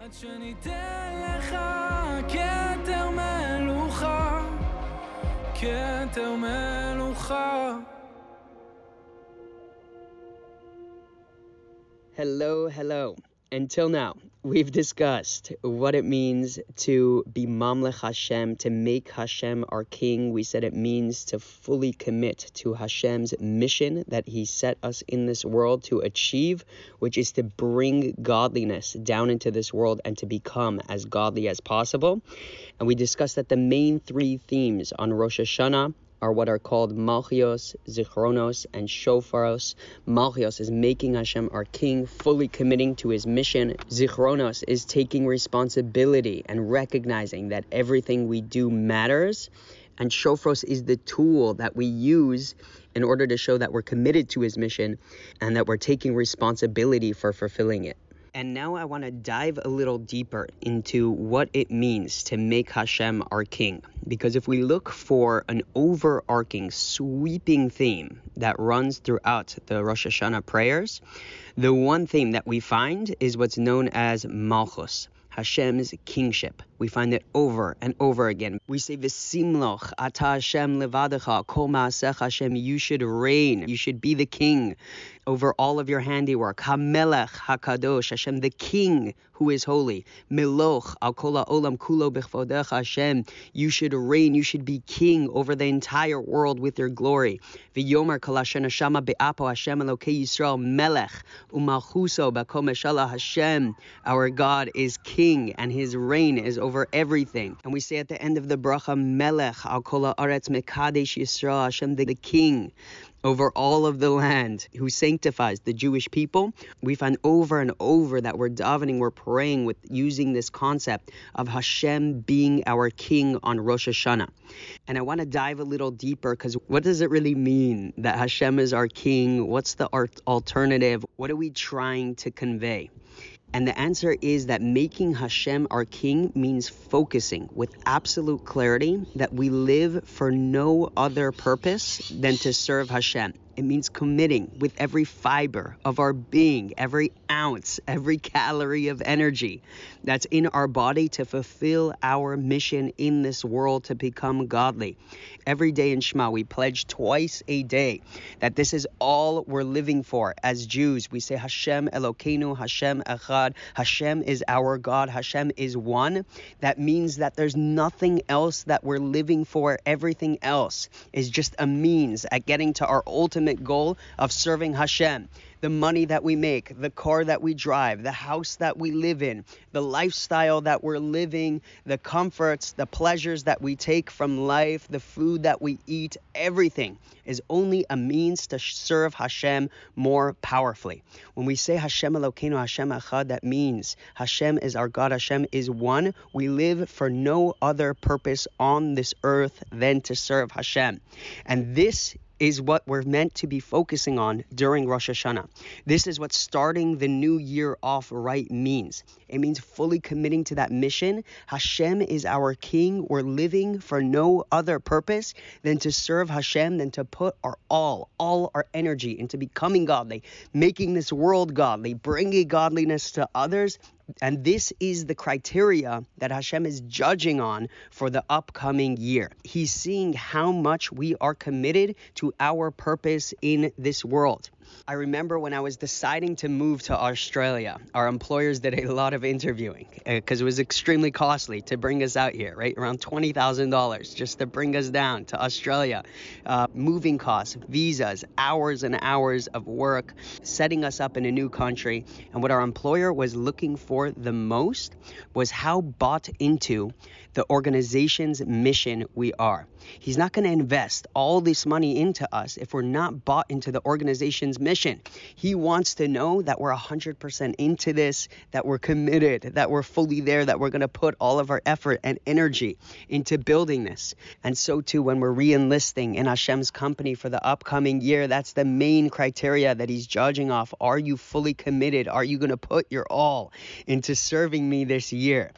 עד שניתן לך כתר מלוכה, כתר מלוכה. Hello, hello. Until now, we've discussed what it means to be Mamlech Hashem, to make Hashem our king. We said it means to fully commit to Hashem's mission that He set us in this world to achieve, which is to bring godliness down into this world and to become as godly as possible. And we discussed that the main three themes on Rosh Hashanah are what are called Malchios, Zichronos, and Shofaros. Malchios is making Hashem our king, fully committing to his mission. Zichronos is taking responsibility and recognizing that everything we do matters. And Shofros is the tool that we use in order to show that we're committed to his mission and that we're taking responsibility for fulfilling it. And now I want to dive a little deeper into what it means to make Hashem our king. Because if we look for an overarching, sweeping theme that runs throughout the Rosh Hashanah prayers, the one theme that we find is what's known as Malchus. Hashem's kingship. We find it over and over again. We say V'simloch ata Hashem levadecha kol ma'asech Hashem. You should reign. You should be the king over all of your handiwork. Hamelech hakadosh Hashem, the King who is holy. Miloch al kol olam kulo b'chvodecha Hashem. You should reign. You should be king over the entire world with your glory. V'yomer kol neshama be'apo Hashem Elokei Yisrael melech umalchuso b'kol Hashem. Our God is king and his reign is over everything. And we say at the end of the bracha, melech al kol haaretz mekadesh Yisrael Hashem, the king over all of the land who sanctifies the Jewish people. We find over and over that we're davening, we're praying with using this concept of Hashem being our king on Rosh Hashanah. And I want to dive a little deeper because what does it really mean that Hashem is our king? What's the alternative? What are we trying to convey? And the answer is that making Hashem our king means focusing with absolute clarity that we live for no other purpose than to serve Hashem. It means committing with every fiber of our being, every ounce, every calorie of energy that's in our body to fulfill our mission in this world to become godly. Every day in Shema, we pledge twice a day that this is all we're living for as Jews. We say Hashem Elokeinu, Hashem Echad. Hashem is our God. Hashem is one. That means that there's nothing else that we're living for. Everything else is just a means at getting to our ultimate ultimate goal of serving Hashem. The money that we make, the car that we drive, the house that we live in, the lifestyle that we're living, the comforts, the pleasures that we take from life, the food that we eat, everything is only a means to serve Hashem more powerfully. When we say Hashem Elokeinu, Hashem Echad, that means Hashem is our God, Hashem is one. We live for no other purpose on this earth than to serve Hashem. And this is what we're meant to be focusing on during Rosh Hashanah. This is what starting the new year off right means. It means fully committing to that mission. Hashem is our king. We're living for no other purpose than to serve Hashem, than to put our all, all our energy into becoming godly, making this world godly, bringing godliness to others, and this is the criteria that Hashem is judging on for the upcoming year. He's seeing how much we are committed to our purpose in this world. I remember when I was deciding to move to Australia, our employers did a lot of interviewing because uh, it was extremely costly to bring us out here, right? Around $20,000 just to bring us down to Australia. Uh, moving costs, visas, hours and hours of work, setting us up in a new country. And what our employer was looking for the most was how bought into the organization's mission we are. He's not going to invest all this money into us if we're not bought into the organization's mission. He wants to know that we're 100% into this, that we're committed, that we're fully there, that we're going to put all of our effort and energy into building this. And so, too, when we're re enlisting in Hashem's company for the upcoming year, that's the main criteria that He's judging off. Are you fully committed? Are you going to put your all into serving me this year?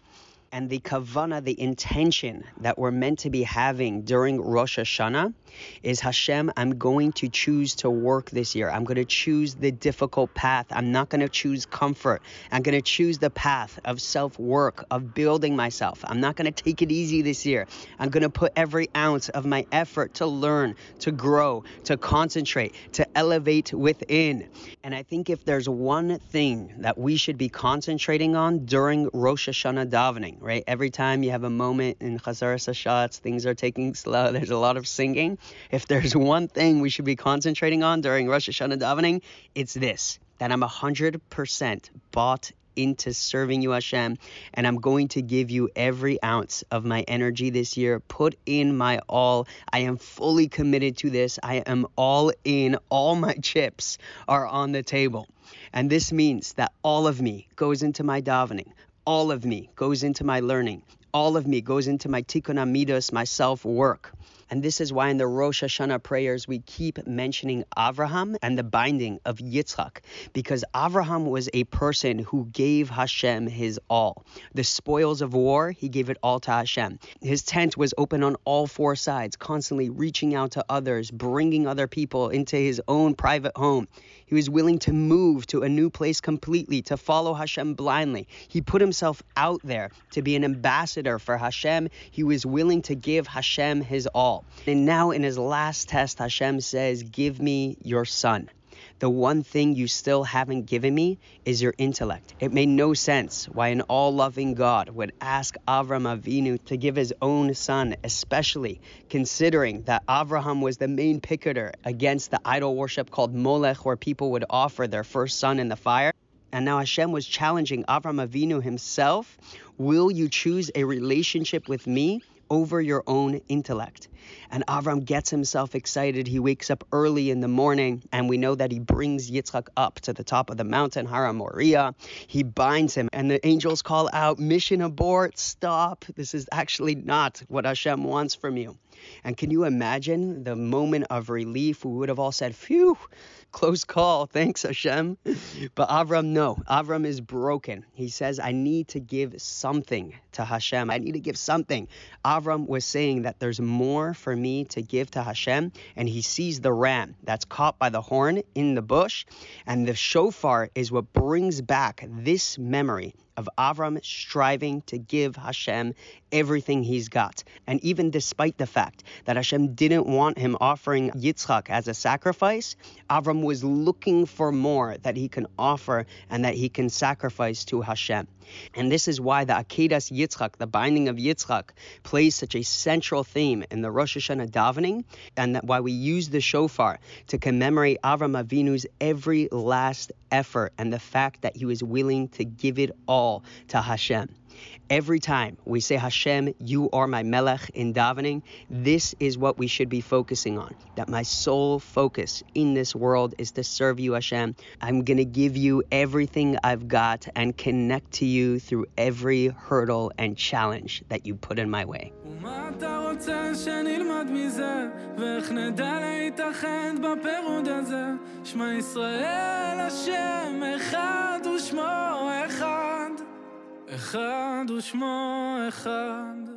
And the kavana, the intention that we're meant to be having during Rosh Hashanah is Hashem, I'm going to choose to work this year. I'm going to choose the difficult path. I'm not going to choose comfort. I'm going to choose the path of self work, of building myself. I'm not going to take it easy this year. I'm going to put every ounce of my effort to learn, to grow, to concentrate, to elevate within. And I think if there's one thing that we should be concentrating on during Rosh Hashanah davening, right? Every time you have a moment in Chazaras Hashatz, things are taking slow, there's a lot of singing. If there's one thing we should be concentrating on during Rosh Hashanah davening, it's this that I'm 100% bought into serving you, Hashem, and I'm going to give you every ounce of my energy this year. Put in my all. I am fully committed to this. I am all in. All my chips are on the table. And this means that all of me goes into my davening. All of me goes into my learning. All of me goes into my tikkun hamidos, my self work. And this is why in the Rosh Hashanah prayers we keep mentioning Avraham and the binding of Yitzchak, because Avraham was a person who gave Hashem his all. The spoils of war, he gave it all to Hashem. His tent was open on all four sides, constantly reaching out to others, bringing other people into his own private home. He was willing to move to a new place completely, to follow Hashem blindly. He put himself out there to be an ambassador for Hashem. He was willing to give Hashem his all. And now in his last test, Hashem says, Give me your son. The one thing you still haven't given me is your intellect. It made no sense why an all loving God would ask Avram Avinu to give his own son, especially considering that Avraham was the main picketer against the idol worship called Molech, where people would offer their first son in the fire. And now Hashem was challenging Avram Avinu himself Will you choose a relationship with me over your own intellect. And Avram gets himself excited. He wakes up early in the morning, and we know that he brings Yitzchak up to the top of the mountain, Har Moriah. He binds him, and the angels call out, Mission abort, stop. This is actually not what Hashem wants from you. And can you imagine the moment of relief? We would have all said, Phew, close call. Thanks, Hashem. But Avram, no. Avram is broken. He says, I need to give something to Hashem. I need to give something. Avram was saying that there's more for me to give to Hashem. And he sees the ram that's caught by the horn in the bush. And the shofar is what brings back this memory of Avram striving to give Hashem everything he's got. And even despite the fact that Hashem didn't want him offering Yitzchak as a sacrifice, Avram was looking for more that he can offer and that he can sacrifice to Hashem. And this is why the Akedas Yitzchak, the binding of Yitzchak, plays such a central theme in the Rosh Hashanah davening, and that why we use the shofar to commemorate Avram Avinu's every last effort and the fact that he was willing to give it all to Hashem. Every time we say Hashem, you are my Melech in davening, this is what we should be focusing on. That my sole focus in this world is to serve you, Hashem. I'm going to give you everything I've got and connect to you through every hurdle and challenge that you put in my way. שמע ישראל השם אחד ושמו אחד אחד ושמו אחד